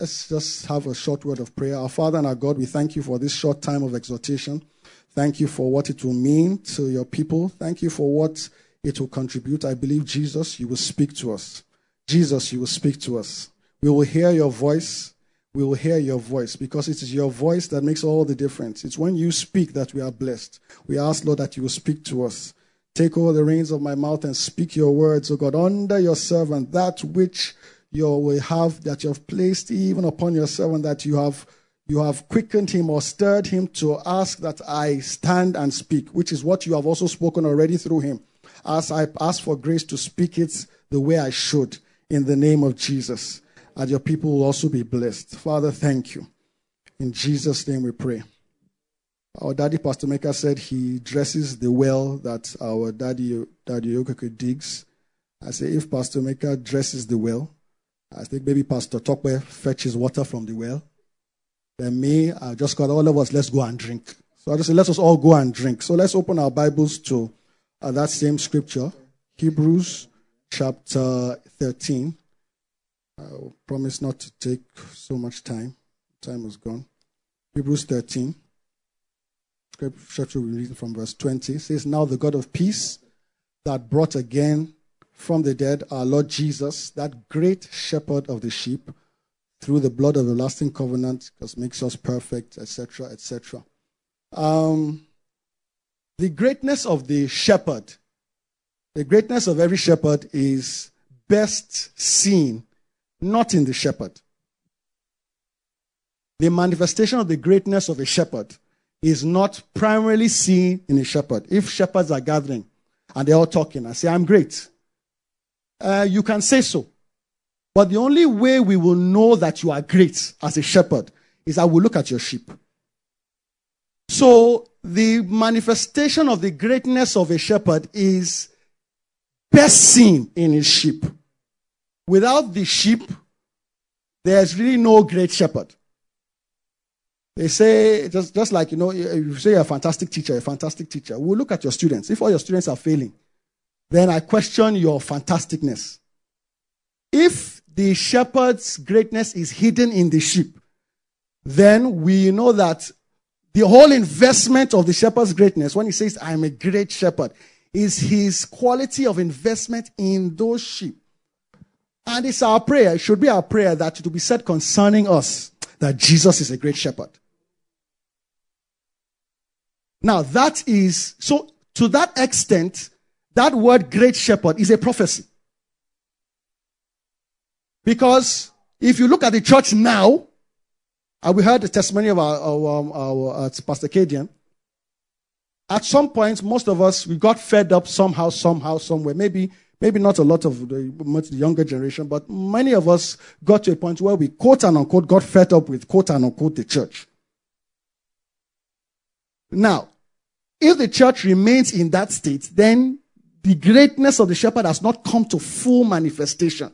Let's just have a short word of prayer. Our Father and our God, we thank you for this short time of exhortation. Thank you for what it will mean to your people. Thank you for what it will contribute. I believe, Jesus, you will speak to us. Jesus, you will speak to us. We will hear your voice. We will hear your voice because it is your voice that makes all the difference. It's when you speak that we are blessed. We ask, Lord, that you will speak to us. Take over the reins of my mouth and speak your words, O God, under your servant, that which you will have, that you have placed even upon your servant, that you have you have quickened him or stirred him to ask that I stand and speak, which is what you have also spoken already through him. As I ask for grace to speak it the way I should in the name of Jesus. And your people will also be blessed. Father, thank you. In Jesus' name we pray. Our daddy, Pastor Maker, said he dresses the well that our daddy, Daddy Okeke digs. I say, if Pastor Maker dresses the well, I think maybe Pastor Tokwe fetches water from the well. Then me, I just got all of us, let's go and drink. So I just say, let us all go and drink. So let's open our Bibles to uh, that same scripture, Hebrews chapter 13. I promise not to take so much time. Time is gone. Hebrews 13. Scripture we read from verse 20 says, Now the God of peace that brought again from the dead our Lord Jesus, that great shepherd of the sheep, through the blood of the lasting covenant, because makes us perfect, etc., etc. Um, the greatness of the shepherd, the greatness of every shepherd is best seen not in the shepherd. The manifestation of the greatness of a shepherd is not primarily seen in a shepherd. If shepherds are gathering and they're all talking and say, I'm great, uh, you can say so. But the only way we will know that you are great as a shepherd is I will look at your sheep. So the manifestation of the greatness of a shepherd is best seen in his sheep. Without the sheep, there's really no great shepherd. They say, just, just like, you know, you say you're a fantastic teacher, a fantastic teacher. We'll look at your students. If all your students are failing, then I question your fantasticness. If the shepherd's greatness is hidden in the sheep, then we know that the whole investment of the shepherd's greatness, when he says, I'm a great shepherd, is his quality of investment in those sheep. And it's our prayer, it should be our prayer that it will be said concerning us that Jesus is a great shepherd. Now, that is, so to that extent, that word great shepherd is a prophecy. Because if you look at the church now, and we heard the testimony of our, our, um, our uh, Pastor Cadian, at some point, most of us, we got fed up somehow, somehow, somewhere. Maybe Maybe not a lot of the much younger generation, but many of us got to a point where we quote and unquote got fed up with quote and unquote the church. Now, if the church remains in that state, then the greatness of the shepherd has not come to full manifestation.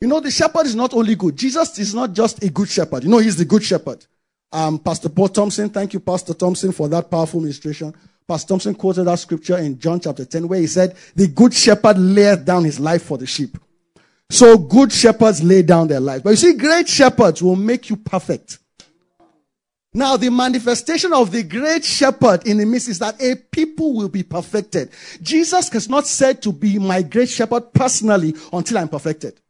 You know, the shepherd is not only good. Jesus is not just a good shepherd. You know, he's the good shepherd. Um, Pastor Paul Thompson, thank you, Pastor Thompson, for that powerful ministration. Pastor Thompson quoted that scripture in John chapter 10 where he said, the good shepherd layeth down his life for the sheep. So good shepherds lay down their life. But you see, great shepherds will make you perfect. Now, the manifestation of the great shepherd in the midst is that a people will be perfected. Jesus has not said to be my great shepherd personally until I'm perfected.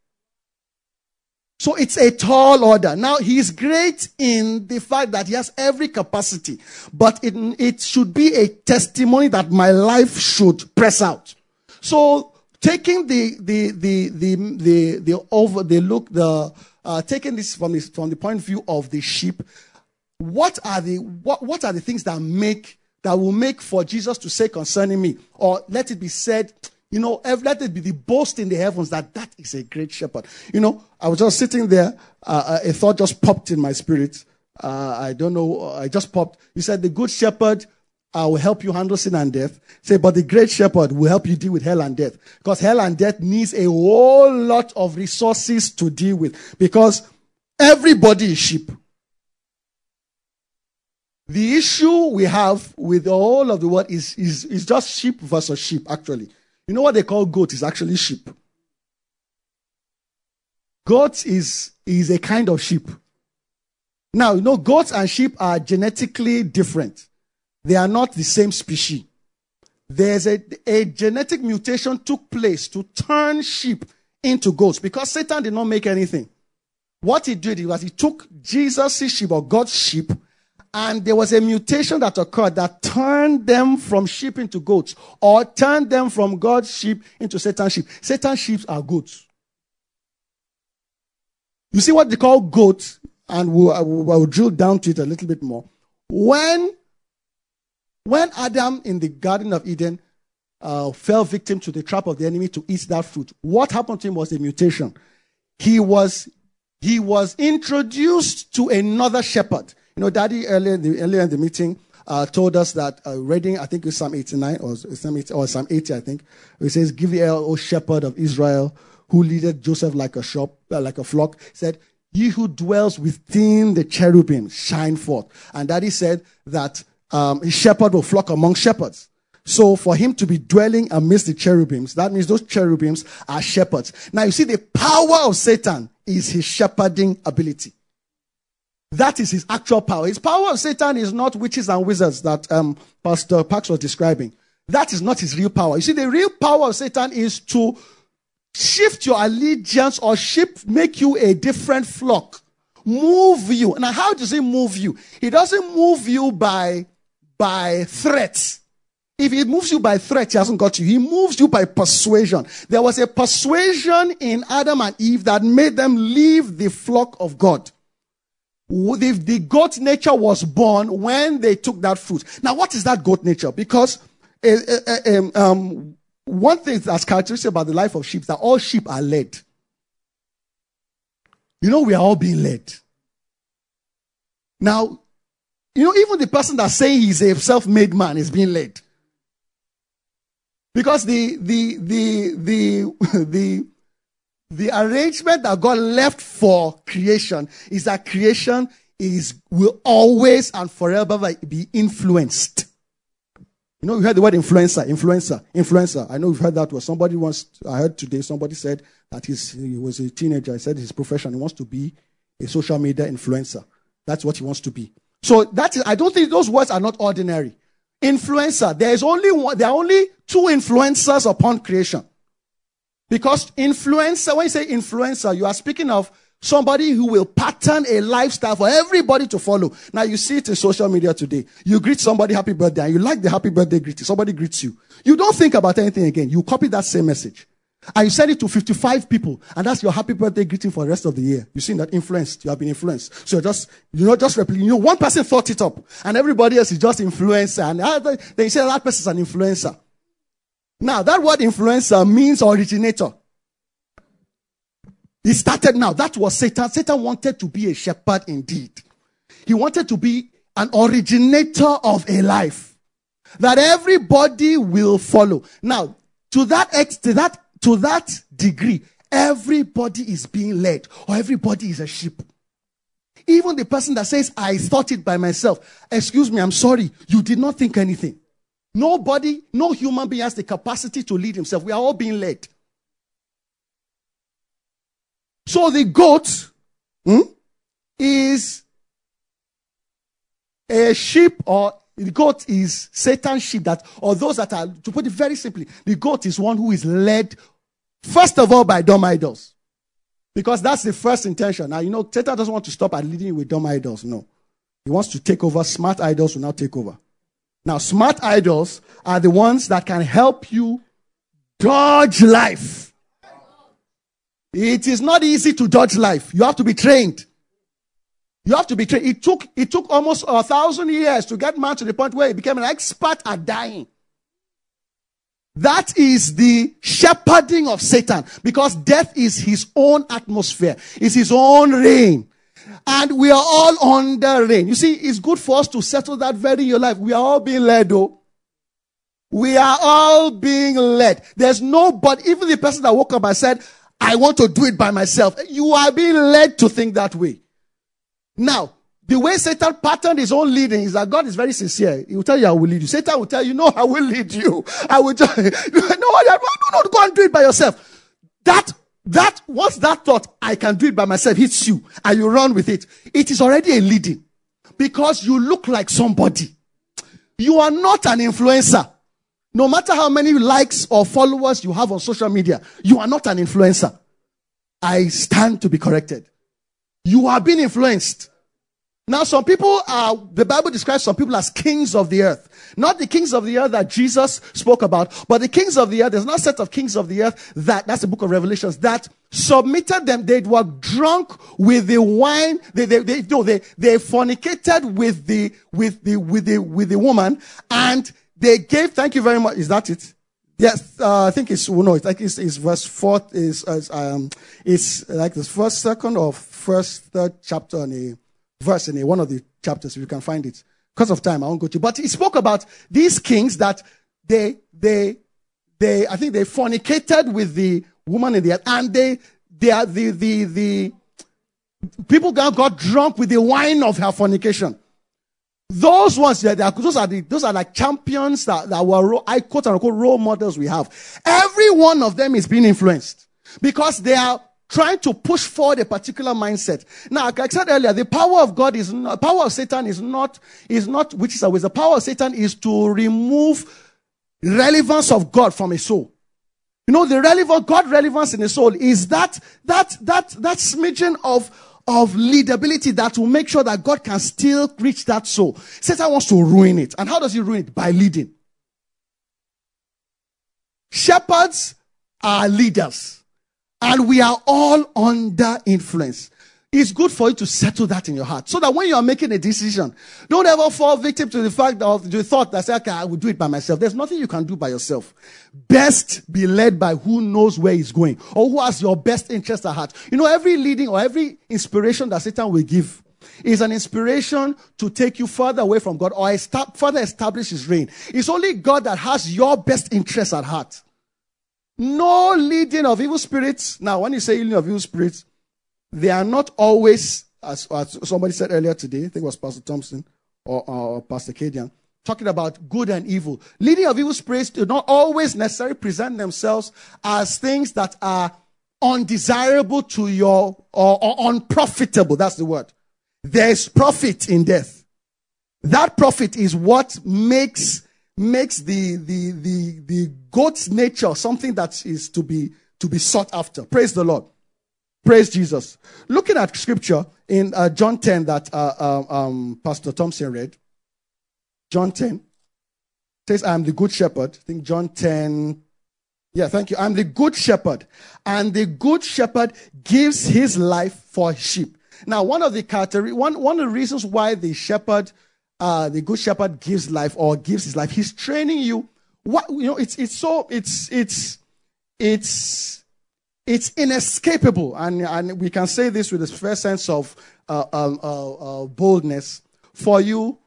So it's a tall order. Now he is great in the fact that he has every capacity, but it, it should be a testimony that my life should press out. So taking the, the, the, the, the, the over, the look, the, uh, taking this from this, from the point of view of the sheep, what are the, what, what are the things that make, that will make for Jesus to say concerning me? Or let it be said, you know, let it be the boast in the heavens that that is a great shepherd. You know, I was just sitting there, uh, uh, a thought just popped in my spirit. Uh, I don't know, I just popped. You said, the good shepherd uh, will help you handle sin and death. Say, but the great shepherd will help you deal with hell and death. Because hell and death needs a whole lot of resources to deal with. Because everybody is sheep. The issue we have with all of the world is, is, is just sheep versus sheep, actually. You know what they call goat is actually sheep. goat is, is a kind of sheep. Now, you know, goats and sheep are genetically different. They are not the same species. There's a, a genetic mutation took place to turn sheep into goats because Satan did not make anything. What he did was he took Jesus' sheep or God's sheep and there was a mutation that occurred that turned them from sheep into goats or turned them from God's sheep into Satan's sheep. Satan's sheep are goats. You see what they call goats, and we'll, we'll, drill down to it a little bit more. When, when Adam in the Garden of Eden uh, fell victim to the trap of the enemy to eat that fruit, what happened to him was a mutation. He was, he was introduced to another shepherd. You know, Daddy earlier in the, earlier in the meeting uh, told us that uh, reading, I think it's Psalm 89 or Psalm 80, or Psalm 80, I think, it says, "Give the O shepherd of Israel, who leadeth Joseph like a shop, uh, like a flock." Said, "Ye who dwells within the cherubim, shine forth." And Daddy said that um, his shepherd will flock among shepherds. So for him to be dwelling amidst the cherubims, that means those cherubims are shepherds. Now you see the power of Satan is his shepherding ability. That is his actual power. His power of Satan is not witches and wizards that um, Pastor Pax was describing. That is not his real power. You see, the real power of Satan is to shift your allegiance or shift, make you a different flock. Move you. Now, how does he move you? He doesn't move you by, by threats. If he moves you by threat, he hasn't got you. He moves you by persuasion. There was a persuasion in Adam and Eve that made them leave the flock of God. The, the goat nature was born when they took that fruit. Now, what is that goat nature? Because uh, uh, um, one thing that's characteristic about the life of sheep is that all sheep are led. You know, we are all being led. Now, you know, even the person that's saying he's a self-made man is being led. Because the the the the the the arrangement that God left for creation is that creation is will always and forever be influenced. You know, you heard the word influencer, influencer, influencer. I know you've heard that word. Somebody once, I heard today, somebody said that he's, he was a teenager. He said his profession, he wants to be a social media influencer. That's what he wants to be. So that is, I don't think those words are not ordinary. Influencer. There is only one, there are only two influencers upon creation. Because influencer, when you say influencer, you are speaking of somebody who will pattern a lifestyle for everybody to follow. Now you see it in social media today. You greet somebody happy birthday and you like the happy birthday greeting. Somebody greets you. You don't think about anything again. You copy that same message. And you send it to 55 people, and that's your happy birthday greeting for the rest of the year. You've seen that influenced. You have been influenced. So you're just, you're not just replicating. You know, one person thought it up, and everybody else is just influencer. And ah, they say that person is an influencer. Now, that word influencer means originator. He started now. That was Satan. Satan wanted to be a shepherd indeed. He wanted to be an originator of a life that everybody will follow. Now, to that ex- to that to that degree, everybody is being led, or everybody is a sheep. Even the person that says, "I thought it by myself," excuse me, I'm sorry, you did not think anything. Nobody, no human being has the capacity to lead himself. We are all being led. So the goat hmm, is a sheep or the goat is Satan's sheep that, or those that are, to put it very simply, the goat is one who is led, first of all, by dumb idols. Because that's the first intention. Now, you know, Satan doesn't want to stop at leading with dumb idols. No. He wants to take over. Smart idols will now take over. Now, smart idols are the ones that can help you dodge life. It is not easy to dodge life. You have to be trained. You have to be trained. It took, it took almost a thousand years to get man to the point where he became an expert at dying. That is the shepherding of Satan because death is his own atmosphere. It's his own reign. And we are all under reign. You see, it's good for us to settle that very in your life. We are all being led, though. We are all being led. There's nobody, even the person that woke up and said, I want to do it by myself. You are being led to think that way. Now, the way Satan patterned his own leading is that God is very sincere. He will tell you, I will lead you. Satan will tell you, no, I will lead you. I will just, no, no, no, go and do it by yourself. That that once that thought, I can do it by myself, hits you and you run with it, it is already a leading because you look like somebody. You are not an influencer. No matter how many likes or followers you have on social media, you are not an influencer. I stand to be corrected. You are being influenced. Now, some people are, the Bible describes some people as kings of the earth. Not the kings of the earth that Jesus spoke about, but the kings of the earth. There's not a set of kings of the earth that, that's the book of Revelations, that submitted them. They were drunk with the wine. They, they, they, no, they, they fornicated with the, with the, with the, with the woman and they gave, thank you very much. Is that it? Yes, uh, I think it's, no, it's like it's, it's verse four, is, um, it's like the first, second or first, third chapter in a verse in one of the chapters, if you can find it. Because of time, I won't go to, but he spoke about these kings that they, they, they, I think they fornicated with the woman in the and they, they are the, the, the, people got, got drunk with the wine of her fornication. Those ones, those are the, those are like champions that, that were, I quote unquote, role models we have. Every one of them is being influenced because they are trying to push forward a particular mindset. Now, like I said earlier, the power of God is not, power of Satan is not, is not, which is always the power of Satan is to remove relevance of God from a soul. You know, the relevant, God relevance in a soul is that, that, that, that smidgen of, of leadability that will make sure that God can still reach that soul. Satan wants to ruin it. And how does he ruin it? By leading. Shepherds are leaders. And we are all under influence. It's good for you to settle that in your heart. So that when you are making a decision, don't ever fall victim to the fact of the thought that say, okay, I will do it by myself. There's nothing you can do by yourself. Best be led by who knows where he's going or who has your best interest at heart. You know, every leading or every inspiration that Satan will give is an inspiration to take you further away from God or further establish his reign. It's only God that has your best interest at heart. No leading of evil spirits. Now, when you say leading of evil spirits, they are not always, as, as somebody said earlier today, I think it was Pastor Thompson or, or Pastor Kadian, talking about good and evil. Leading of evil spirits do not always necessarily present themselves as things that are undesirable to your, or, or unprofitable. That's the word. There's profit in death. That profit is what makes makes the the the the goat's nature something that is to be to be sought after. Praise the Lord. Praise Jesus. Looking at scripture in uh, John 10 that uh, um, um, Pastor Thompson read. John 10 says, I am the good shepherd. I think John 10. Yeah, thank you. I'm the good shepherd. And the good shepherd gives his life for sheep. Now, one of the one, one of the reasons why the shepherd, uh, the good shepherd gives life or gives his life, he's training you. What, you know, it's, it's so, it's, it's, it's, it's inescapable. And, and we can say this with a fair sense of uh, um, uh, uh, boldness. For you,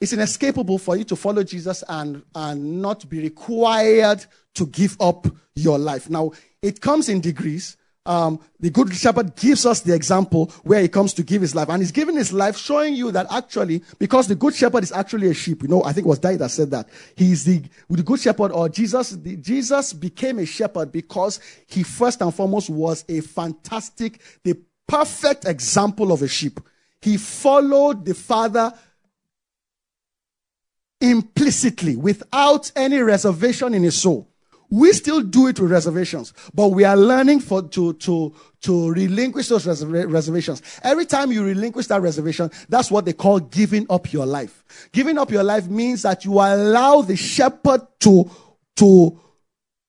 it's inescapable for you to follow Jesus and, and not be required to give up your life. Now, it comes in degrees um, the good shepherd gives us the example where he comes to give his life. And he's giving his life showing you that actually, because the good shepherd is actually a sheep. You know, I think it was Dai that said that. He's the, the good shepherd or Jesus, the, Jesus became a shepherd because he first and foremost was a fantastic, the perfect example of a sheep. He followed the father implicitly without any reservation in his soul. We still do it with reservations, but we are learning for, to, to, to relinquish those reservations. Every time you relinquish that reservation, that's what they call giving up your life. Giving up your life means that you allow the shepherd to, to,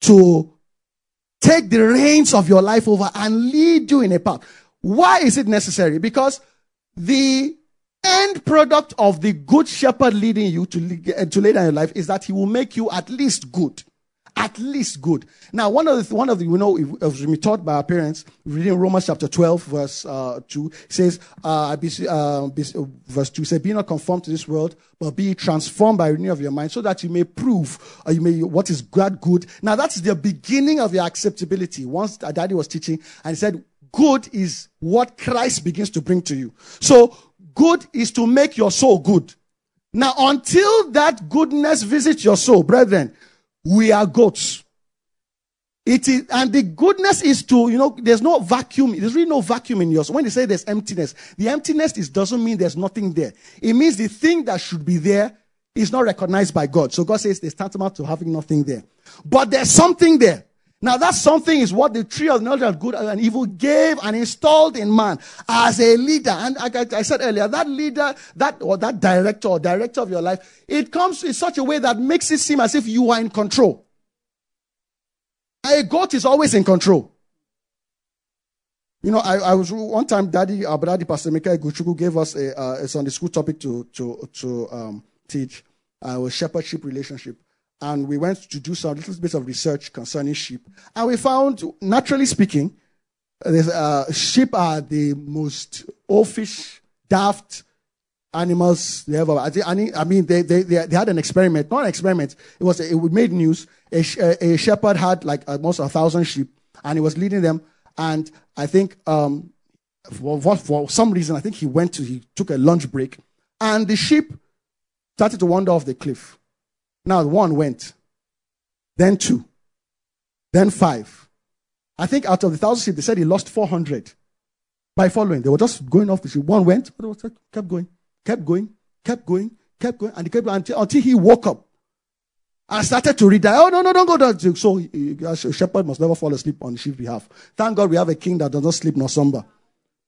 to take the reins of your life over and lead you in a path. Why is it necessary? Because the end product of the good shepherd leading you to, to lay down your life is that he will make you at least good at least good. Now, one of the, one of the, you know, it was taught by our parents, reading Romans chapter 12, verse, uh, 2, says, uh, be, uh, verse 2 says, be not conformed to this world, but be transformed by renewal of your mind so that you may prove, uh, you may, what is God good. Now, that's the beginning of your acceptability. Once our daddy was teaching and he said, good is what Christ begins to bring to you. So, good is to make your soul good. Now, until that goodness visits your soul, brethren, we are goats. It is, and the goodness is to, you know, there's no vacuum. There's really no vacuum in yours. When they say there's emptiness, the emptiness is, doesn't mean there's nothing there. It means the thing that should be there is not recognized by God. So God says there's tantamount to having nothing there. But there's something there. Now that something is what the tree of knowledge of good and evil gave and installed in man as a leader. And like I said earlier, that leader, that or that director or director of your life, it comes in such a way that makes it seem as if you are in control. A goat is always in control. You know, I, I was one time, Daddy, our daddy, Pastor Mika Guchuku, gave us a, uh, a Sunday school topic to to to um, teach. Uh, was shepherd-sheep relationship and we went to do some little bit of research concerning sheep. And we found, naturally speaking, uh, sheep are the most oafish, daft animals they ever. I mean, they, they, they, had an experiment, not an experiment. It was it made news. A, a shepherd had like almost a thousand sheep, and he was leading them. And I think um, for, for some reason, I think he went to he took a lunch break, and the sheep started to wander off the cliff. Now one went, then two, then five. I think out of the thousand sheep, they said he lost 400 by following. They were just going off the sheep. One went, but it was kept going, kept going, kept going, kept going, and he kept going until, until he woke up and started to read that. Oh, no, no, don't go there. So a shepherd must never fall asleep on sheep's behalf. Thank God we have a king that does not sleep nor slumber.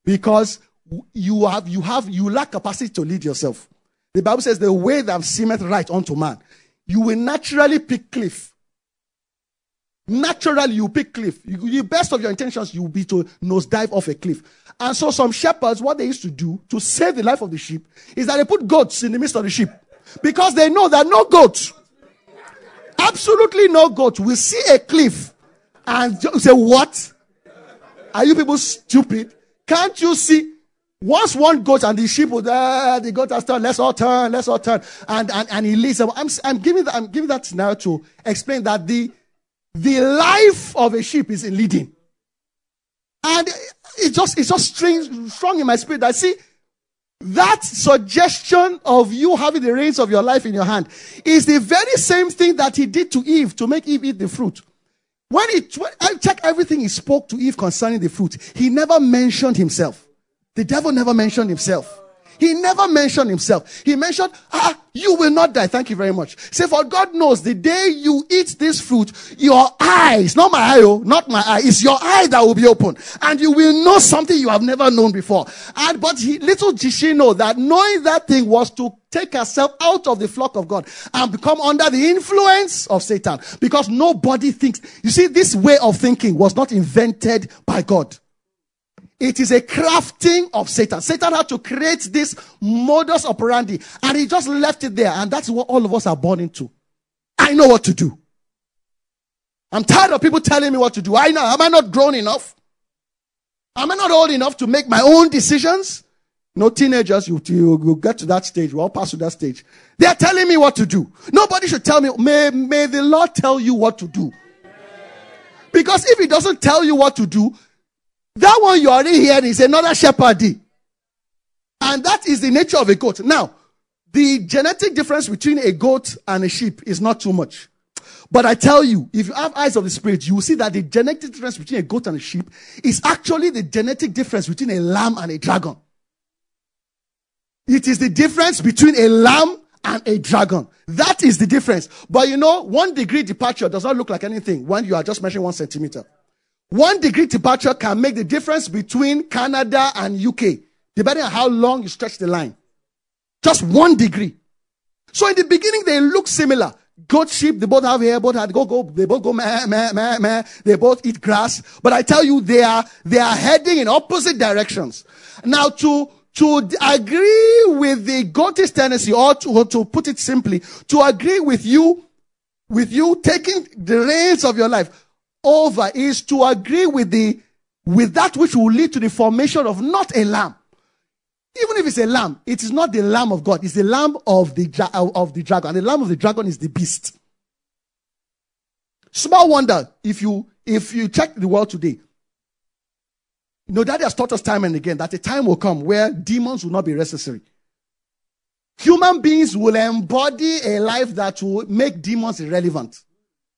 Because you have, you have, you lack capacity to lead yourself. The Bible says the way that seemeth right unto man you will naturally pick cliff. Naturally, you pick cliff. You, the best of your intentions, you will be to nosedive off a cliff. And so, some shepherds, what they used to do to save the life of the sheep is that they put goats in the midst of the sheep because they know that no goat, absolutely no goat, will see a cliff and say, What? Are you people stupid? Can't you see? Once one goes and the sheep will, uh, the goat has turned, let's all turn, let's all turn. And, and, and he leads them. I'm, I'm giving that, I'm giving that scenario to explain that the, the life of a sheep is in leading. And it just, it's just strange, strong in my spirit. I see that suggestion of you having the reins of your life in your hand is the very same thing that he did to Eve to make Eve eat the fruit. When he, when I check everything he spoke to Eve concerning the fruit, he never mentioned himself. The devil never mentioned himself. He never mentioned himself. He mentioned, ah, you will not die. Thank you very much. Say, for God knows the day you eat this fruit, your eyes, not my eye, oh, not my eye, it's your eye that will be open. And you will know something you have never known before. And, but he, little did she know that knowing that thing was to take herself out of the flock of God and become under the influence of Satan. Because nobody thinks, you see, this way of thinking was not invented by God. It is a crafting of Satan. Satan had to create this modus operandi and he just left it there. And that's what all of us are born into. I know what to do. I'm tired of people telling me what to do. I know. Am I not grown enough? Am I not old enough to make my own decisions? No teenagers, you, you, you get to that stage. We all pass to that stage. They are telling me what to do. Nobody should tell me. May, may the Lord tell you what to do. Because if he doesn't tell you what to do, that one you already hearing is another shepherd. And that is the nature of a goat. Now, the genetic difference between a goat and a sheep is not too much. But I tell you, if you have eyes of the spirit, you will see that the genetic difference between a goat and a sheep is actually the genetic difference between a lamb and a dragon. It is the difference between a lamb and a dragon. That is the difference. But you know, one degree departure does not look like anything when you are just measuring one centimeter. One degree departure can make the difference between Canada and UK, depending on how long you stretch the line. Just one degree. So in the beginning, they look similar. Goat, sheep, they both have hair, both have go, go, they both go meh, meh, meh, meh. They both eat grass. But I tell you, they are, they are heading in opposite directions. Now to, to agree with the goatist tendency, or to, or to put it simply, to agree with you, with you taking the reins of your life, over is to agree with the with that which will lead to the formation of not a lamb. Even if it's a lamb, it is not the lamb of God. It's the lamb of the of the dragon. And the lamb of the dragon is the beast. Small wonder if you if you check the world today. You know that has taught us time and again that a time will come where demons will not be necessary. Human beings will embody a life that will make demons irrelevant.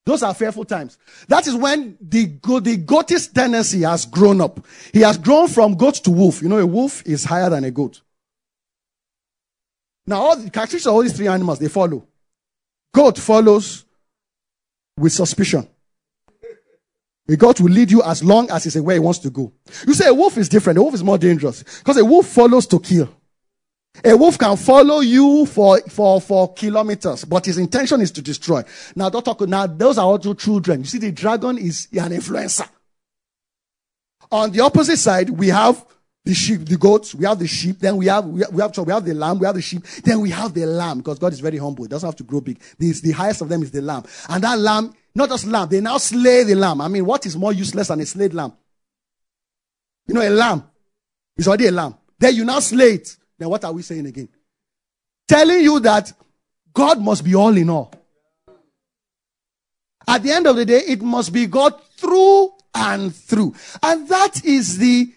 Those are fearful times. That is when the, the goatist tendency has grown up. He has grown from goat to wolf. You know, a wolf is higher than a goat. Now, all the characteristics of all these three animals, they follow. Goat follows with suspicion. A goat will lead you as long as it's where he wants to go. You say a wolf is different. A wolf is more dangerous because a wolf follows to kill. A wolf can follow you for, for, for kilometers, but his intention is to destroy. Now, don't talk, now those are also children. You see, the dragon is an influencer. On the opposite side, we have the sheep, the goats, we have the sheep, then we have, we have, we have, we have the lamb, we have the sheep, then we have the lamb, because God is very humble. It doesn't have to grow big. The, highest of them is the lamb. And that lamb, not just lamb, they now slay the lamb. I mean, what is more useless than a slayed lamb? You know, a lamb is already a lamb. Then you now slay it. Then what are we saying again? Telling you that God must be all in all. At the end of the day, it must be God through and through. And that is the,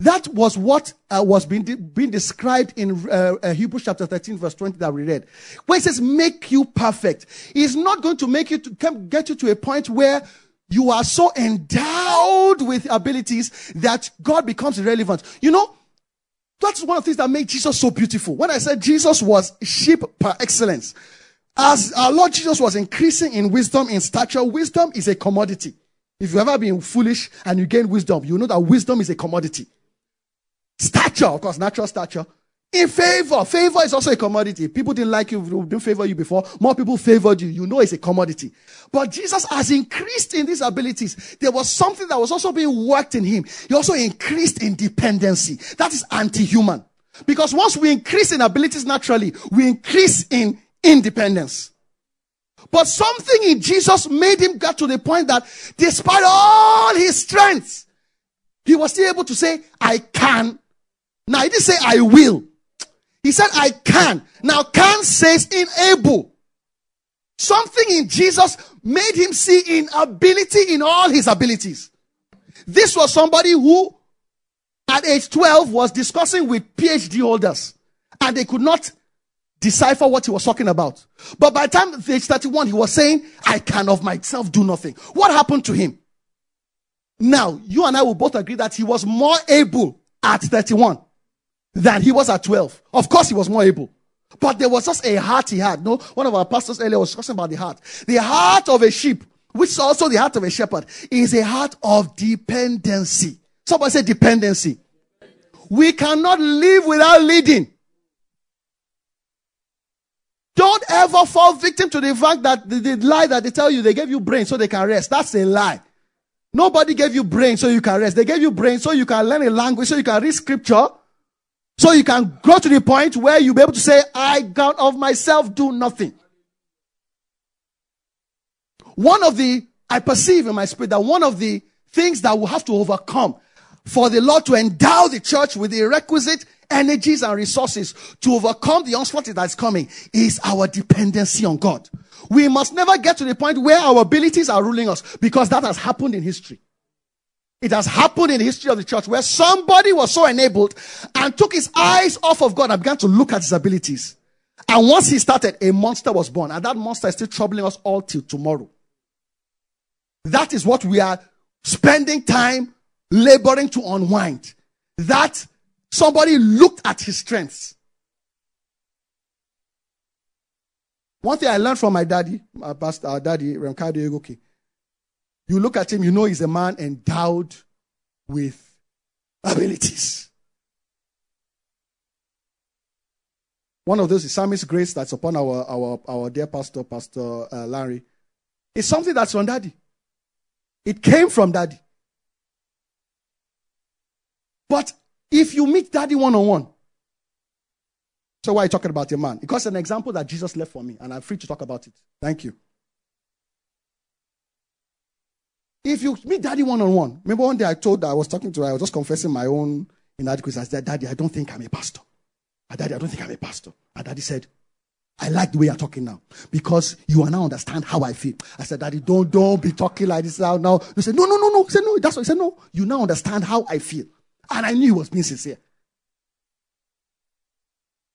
that was what uh, was being, de- being described in uh, uh, Hebrews chapter 13 verse 20 that we read. Where it says, make you perfect. It's not going to make you to come, get you to a point where you are so endowed with abilities that God becomes irrelevant. You know, that's one of the things that made Jesus so beautiful. When I said Jesus was sheep par excellence, as our Lord Jesus was increasing in wisdom, in stature, wisdom is a commodity. If you've ever been foolish and you gain wisdom, you know that wisdom is a commodity. Stature, of course, natural stature. In favor, favor is also a commodity. People didn't like you, didn't favor you before. More people favored you. You know it's a commodity. But Jesus has increased in these abilities. There was something that was also being worked in him. He also increased in dependency. That is anti-human. Because once we increase in abilities naturally, we increase in independence. But something in Jesus made him get to the point that despite all his strength, he was still able to say, I can. Now he didn't say I will. He said, I can. Now, can says enable. Something in Jesus made him see inability in all his abilities. This was somebody who, at age 12, was discussing with PhD holders, and they could not decipher what he was talking about. But by the time age 31, he was saying, I can of myself do nothing. What happened to him? Now, you and I will both agree that he was more able at 31 than he was at 12. Of course, he was more able. But there was just a heart he had. No, one of our pastors earlier was talking about the heart. The heart of a sheep, which is also the heart of a shepherd, is a heart of dependency. Somebody say dependency. We cannot live without leading. Don't ever fall victim to the fact that the, the lie that they tell you they gave you brain so they can rest. That's a lie. Nobody gave you brain so you can rest. They gave you brain so you can learn a language, so you can read scripture, so you can grow to the point where you'll be able to say, I God of myself do nothing. One of the, I perceive in my spirit that one of the things that we'll have to overcome for the Lord to endow the church with the requisite energies and resources to overcome the onslaught that's coming is our dependency on God. We must never get to the point where our abilities are ruling us because that has happened in history. It has happened in the history of the church where somebody was so enabled and took his eyes off of God and began to look at his abilities. And once he started, a monster was born. And that monster is still troubling us all till tomorrow. That is what we are spending time laboring to unwind. That somebody looked at his strengths. One thing I learned from my daddy, my pastor, our daddy, Remkado Egoke, you look at him, you know he's a man endowed with abilities. One of those is psalmist grace that's upon our, our, our dear pastor, Pastor uh, Larry. It's something that's from daddy. It came from daddy. But if you meet daddy one on one, so why are you talking about your man? Because an example that Jesus left for me, and I'm free to talk about it. Thank you. If you meet daddy one on one, remember one day I told I was talking to her, I was just confessing my own inadequacies. I said, Daddy, I don't think I'm a pastor. Ah, daddy, I don't think I'm a pastor. And daddy said, I like the way you're talking now because you are now understand how I feel. I said, Daddy, don't don't be talking like this now. Now you said, No, no, no, no. He said, No, that's what he said, No, you now understand how I feel. And I knew he was being sincere.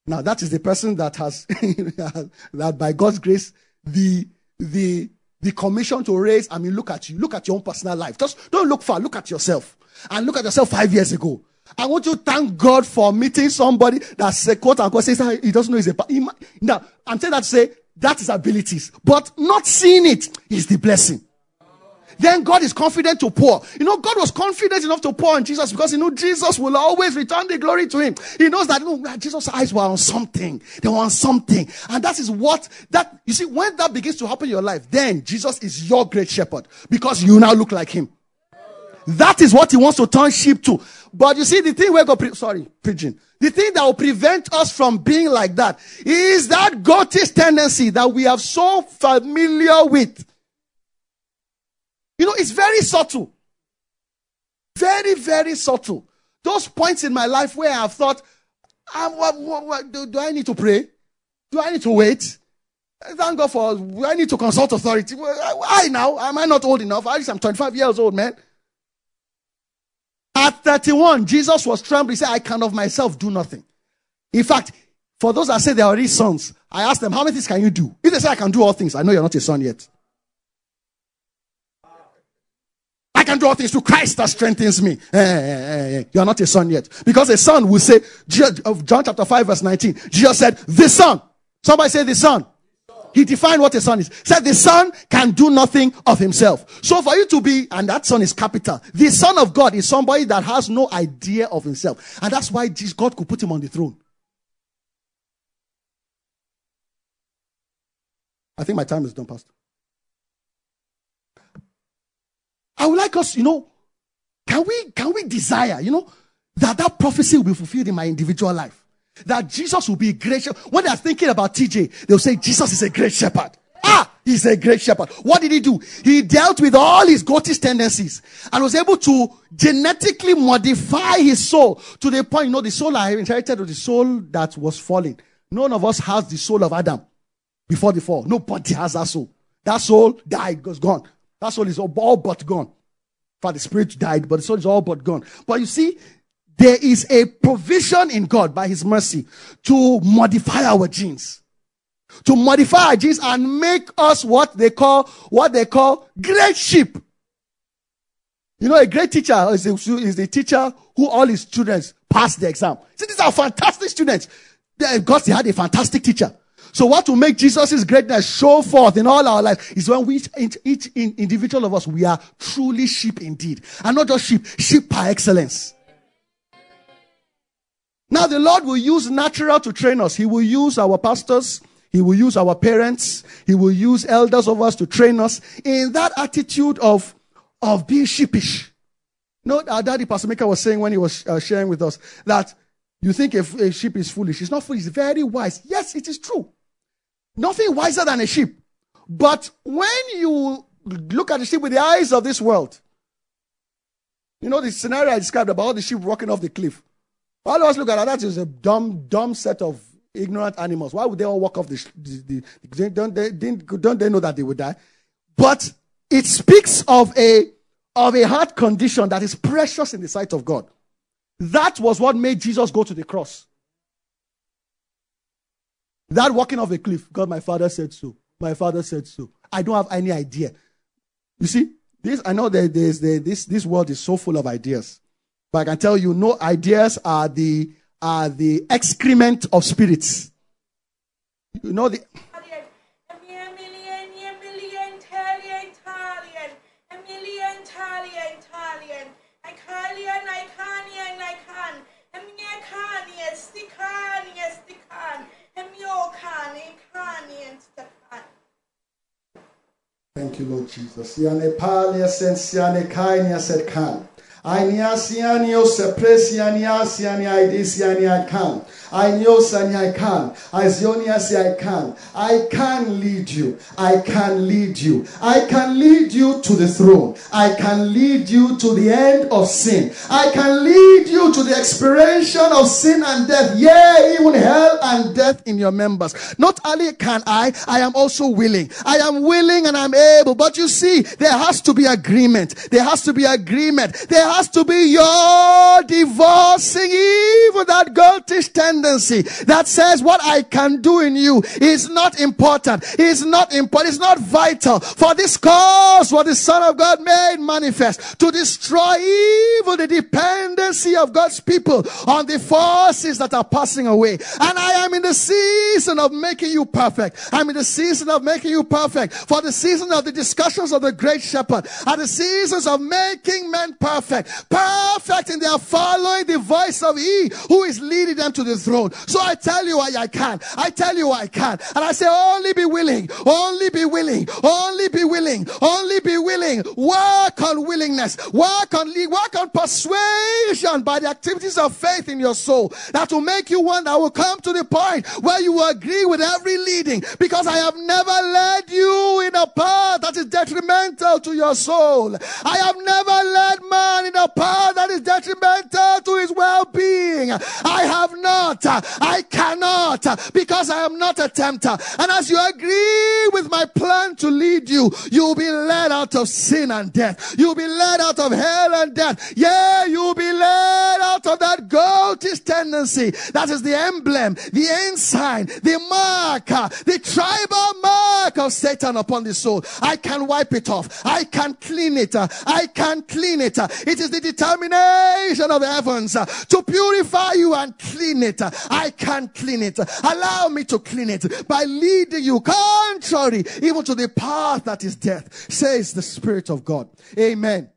Now that is the person that has that by God's grace, the the be commissioned to raise, I mean, look at you, look at your own personal life. Just don't look far, look at yourself. And look at yourself five years ago. I want you to thank God for meeting somebody that's a quote unquote says he doesn't know he's a. He, now, I'm saying that to say that is abilities, but not seeing it is the blessing. Then God is confident to pour. You know, God was confident enough to pour on Jesus because he knew Jesus will always return the glory to him. He knows that no, Jesus' eyes were on something. They were on something. And that is what that you see, when that begins to happen in your life, then Jesus is your great shepherd because you now look like him. That is what he wants to turn sheep to. But you see, the thing we're going pre- sorry, pigeon. The thing that will prevent us from being like that is that goatist tendency that we are so familiar with. You know, it's very subtle. Very, very subtle. Those points in my life where I've thought, ah, what, what, what, do, do, I need to pray? Do I need to wait? Thank God for, I need to consult authority? Why now? Am I not old enough? At least I'm 25 years old, man. At 31, Jesus was trembling. He said, I can of myself do nothing. In fact, for those that say they are already sons, I asked them, How many things can you do? If they say I can do all things, I know you're not a son yet. I can do all things through Christ that strengthens me. Eh, eh, eh, you're not a son yet. Because a son will say, John chapter 5, verse 19, Jesus said, The son. Somebody say, The son. He defined what a son is. Said the son can do nothing of himself. So for you to be, and that son is capital, the son of God is somebody that has no idea of himself. And that's why God could put him on the throne. I think my time is done, Pastor. I would like us, you know, can we can we desire, you know, that that prophecy will be fulfilled in my individual life? that Jesus will be a great shepherd. When they're thinking about TJ, they'll say Jesus is a great shepherd. Ah, he's a great shepherd. What did he do? He dealt with all his goatist tendencies and was able to genetically modify his soul to the point, you know, the soul I inherited was the soul that was falling. None of us has the soul of Adam before the fall. Nobody has that soul. That soul died, was gone. That soul is all, but gone. For the spirit died, but the soul is all but gone. But you see, there is a provision in God by His mercy to modify our genes. To modify our genes and make us what they call, what they call great sheep. You know, a great teacher is a, is a teacher who all his students pass the exam. See, these are fantastic students. They had a fantastic teacher. So what will make Jesus' greatness show forth in all our life is when we, each, individual of us, we are truly sheep indeed. And not just sheep, sheep by excellence. Now, the Lord will use natural to train us. He will use our pastors. He will use our parents. He will use elders of us to train us in that attitude of, of being sheepish. You know, our daddy, Pastor Maker, was saying when he was uh, sharing with us that you think a, a sheep is foolish. It's not foolish. It's very wise. Yes, it is true. Nothing wiser than a sheep. But when you look at the sheep with the eyes of this world, you know the scenario I described about the sheep walking off the cliff. All of us look at that, that is a dumb, dumb set of ignorant animals. Why would they all walk off the, the, the don't, they, don't they know that they would die? But it speaks of a, of a heart condition that is precious in the sight of God. That was what made Jesus go to the cross. That walking off a cliff, God, my father said so. My father said so. I don't have any idea. You see, this I know that there's the, this this world is so full of ideas. But I can tell you, no ideas are the are the excrement of spirits. You know the. Thank you, Lord Jesus. Siane palia sen siane kainia set kan. Ainiasiani osepresiani asiani aidisiani I can. Ainiosani I can. as Aizioniasi I can. I can lead you. I can lead you. I can lead you to the throne. I can lead you to the end of sin. I can lead you to the expiration of sin and death. Yea, even hell and death in your members. Not only can I, I am also willing. I am willing and I'm able. But you see, there has to be agreement. There has to be agreement. There has to be your divorcing even that goatish that says what I can do in you is not important. Is not important. is not vital. For this cause what the Son of God made manifest to destroy evil, the dependency of God's people on the forces that are passing away. And I am in the season of making you perfect. I'm in the season of making you perfect. For the season of the discussions of the great shepherd are the seasons of making men perfect. Perfect in their following the voice of He who is leading them to the throne. So I tell you why I can. I tell you I can. And I say, only be willing. Only be willing. Only be willing. Only be willing. Work on willingness. Work on work on persuasion by the activities of faith in your soul. That will make you one that will come to the point where you will agree with every leading. Because I have never led you in a path that is detrimental to your soul. I have never led man in a path that is detrimental to his well-being. I have not. I cannot because I am not a tempter. And as you agree with my plan to lead you, you'll be led out of sin and death. You'll be led out of hell and death. Yeah, you'll be led out of that goatish tendency. That is the emblem, the ensign, the marker, the tribal mark of Satan upon the soul. I can wipe it off. I can clean it. I can clean it. It is the determination of heavens to purify you and clean it. I can clean it. Allow me to clean it by leading you contrary even to the path that is death, says the Spirit of God. Amen.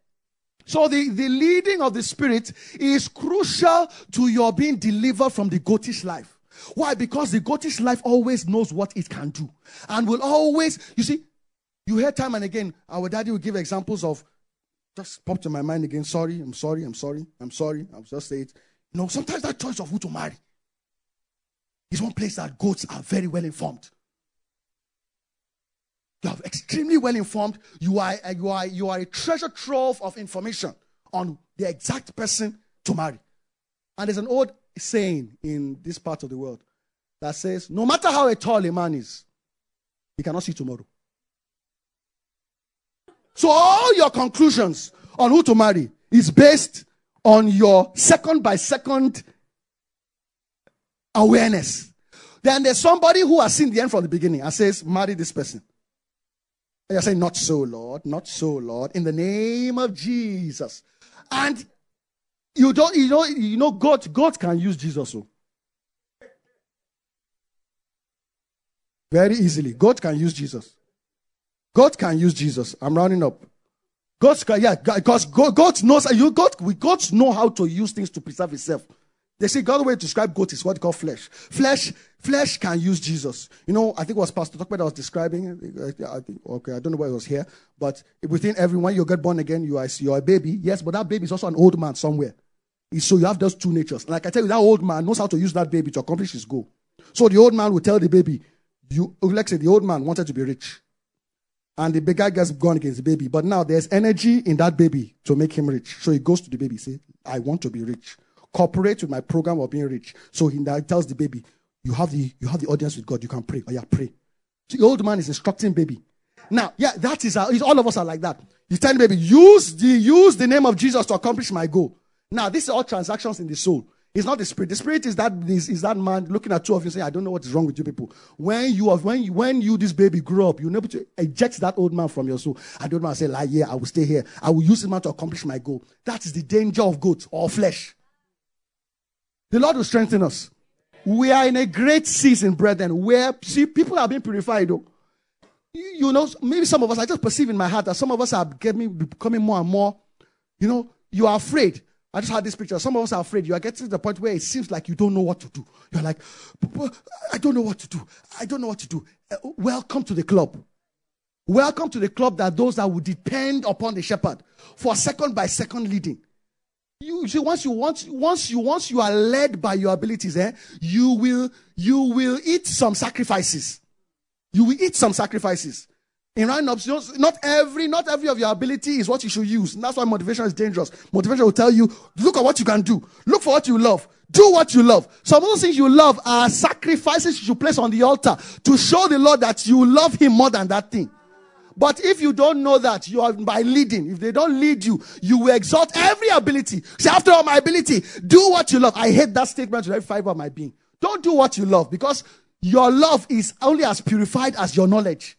So the, the leading of the Spirit is crucial to your being delivered from the goatish life. Why? Because the goatish life always knows what it can do and will always, you see, you hear time and again, our daddy will give examples of just popped in my mind again. Sorry, I'm sorry, I'm sorry, I'm sorry. I'll just say it. You know, sometimes that choice of who to marry is one place that goats are very well informed. You are extremely well informed. You are, uh, you, are, you are a treasure trove of information on the exact person to marry. And there's an old saying in this part of the world that says, no matter how tall a man is, he cannot see tomorrow. So all your conclusions on who to marry is based on your second by second awareness. Then there's somebody who has seen the end from the beginning and says, marry this person. And you're not so, Lord, not so, Lord, in the name of Jesus. And you don't, you know, you know, God, God can use Jesus. So. Oh. Very easily. God can use Jesus. God can use Jesus. I'm rounding up. God yeah, because God, God knows you God we God know how to use things to preserve Himself. They say God way to describe goat is what call flesh. Flesh, flesh can use Jesus. You know, I think it was Pastor Talkman that was describing. I think, okay, I don't know why it was here, but within everyone, you get born again. You are you're a baby, yes, but that baby is also an old man somewhere. So you have those two natures. Like I tell you, that old man knows how to use that baby to accomplish his goal. So the old man will tell the baby, "You, like say, the old man wanted to be rich." and the big guy gets gone against the baby. But now there's energy in that baby to make him rich. So he goes to the baby, say, I want to be rich. Cooperate with my program of being rich. So he tells the baby, You have the you have the audience with God, you can pray. Oh yeah, pray. So the old man is instructing baby. Now, yeah, that is how all of us are like that. He's telling baby, use the use the name of Jesus to accomplish my goal. Now, this is all transactions in the soul. It's not the spirit. The spirit is that is, is that man looking at two of you saying, I don't know what is wrong with you people. When you have when you, when you this baby grew up, you're able to eject that old man from your soul. I don't want to say, lie here, I will stay here. I will use him man to accomplish my goal. That is the danger of goat or flesh. The Lord will strengthen us. We are in a great season, brethren, where see people are being purified though. You, you know, maybe some of us, I just perceive in my heart that some of us are getting becoming more and more, you know, you are afraid. I just had this picture. Some of us are afraid. You are getting to the point where it seems like you don't know what to do. You're like, I don't know what to do. I don't know what to do. Uh, welcome to the club. Welcome to the club that those that will depend upon the shepherd for second by second leading. You see, once you once once you once you are led by your abilities, eh, you will you will eat some sacrifices. You will eat some sacrifices. In roundups, not every, not every of your ability is what you should use. And that's why motivation is dangerous. Motivation will tell you, look at what you can do. Look for what you love. Do what you love. Some of those things you love are sacrifices you should place on the altar to show the Lord that you love Him more than that thing. But if you don't know that, you are by leading. If they don't lead you, you will exalt every ability. Say, after all my ability, do what you love. I hate that statement with every fiber of my being. Don't do what you love because your love is only as purified as your knowledge.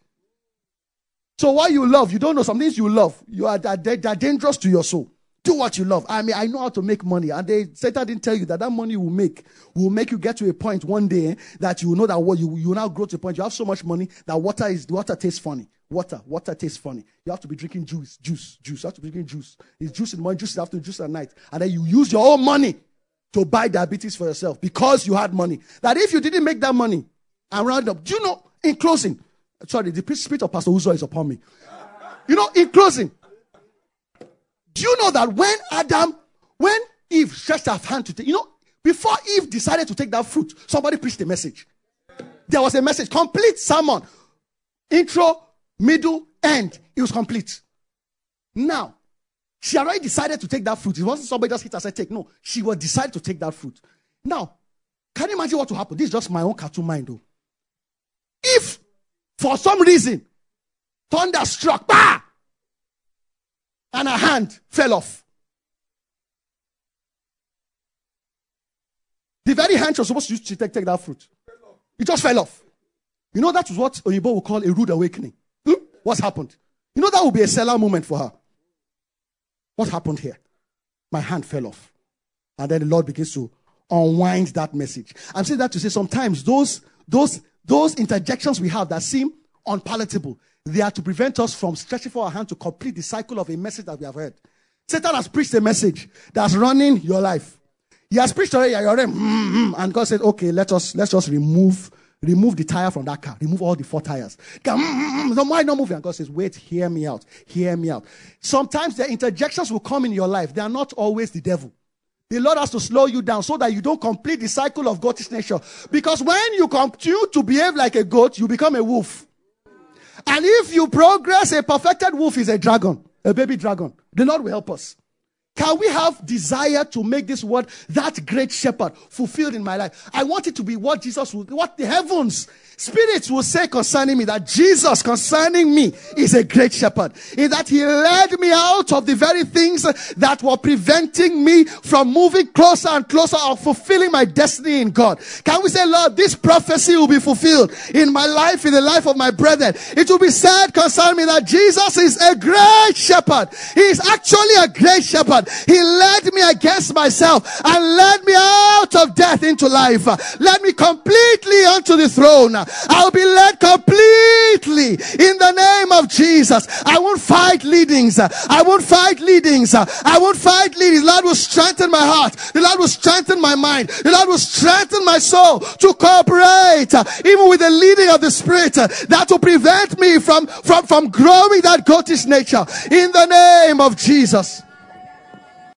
So what you love, you don't know some things you love. You are that they're dangerous to your soul. Do what you love. I mean, I know how to make money. And they Satan didn't tell you that that money will make will make you get to a point one day that you know that what you you now grow to a point. You have so much money that water is water tastes funny. Water, water tastes funny. You have to be drinking juice, juice, juice. You have to be drinking juice. It's juice in the morning, juice after juice at night. And then you use your own money to buy diabetes for yourself because you had money. That if you didn't make that money and round up, do you know, in closing, sorry, the spirit of Pastor Uzo is upon me. You know, in closing, do you know that when Adam, when Eve stretched her hand to take, you know, before Eve decided to take that fruit, somebody preached a message. There was a message, complete sermon, intro, middle, end. It was complete. Now, she already decided to take that fruit. It wasn't somebody just hit her said, take. No, she was decided to take that fruit. Now, can you imagine what will happen? This is just my own cartoon mind, though. If, for some reason, thunder struck, bah! and her hand fell off. The very hand she was supposed to use to take, take that fruit. It just fell off. You know, that was what Oyibo will call a rude awakening. Hmm? What's happened? You know, that will be a seller moment for her. What happened here? My hand fell off. And then the Lord begins to unwind that message. I'm saying that to say sometimes those, those, those interjections we have that seem unpalatable, they are to prevent us from stretching for our hand to complete the cycle of a message that we have heard. Satan has preached a message that's running your life. He has preached already, you're already mm-hmm, and God said, okay, let us, let's just remove, remove the tire from that car. Remove all the four tires. Mm-hmm, why not moving? And God says, wait, hear me out. Hear me out. Sometimes the interjections will come in your life. They are not always the devil. The Lord has to slow you down so that you don't complete the cycle of goatish nature. Because when you continue to behave like a goat, you become a wolf. And if you progress, a perfected wolf is a dragon, a baby dragon. The Lord will help us. Can we have desire to make this word that great shepherd fulfilled in my life? I want it to be what Jesus would, what the heavens Spirits will say concerning me that Jesus concerning me is a great shepherd. In that he led me out of the very things that were preventing me from moving closer and closer or fulfilling my destiny in God. Can we say, Lord, this prophecy will be fulfilled in my life, in the life of my brethren. It will be said concerning me that Jesus is a great shepherd. He is actually a great shepherd. He led me against myself and led me out of death into life. Led me completely unto the throne. I'll be led completely in the name of Jesus. I won't fight leadings. I won't fight leadings. I won't fight leadings. The Lord will strengthen my heart. The Lord will strengthen my mind. The Lord will strengthen my soul to cooperate even with the leading of the Spirit that will prevent me from, from, from growing that goatish nature in the name of Jesus.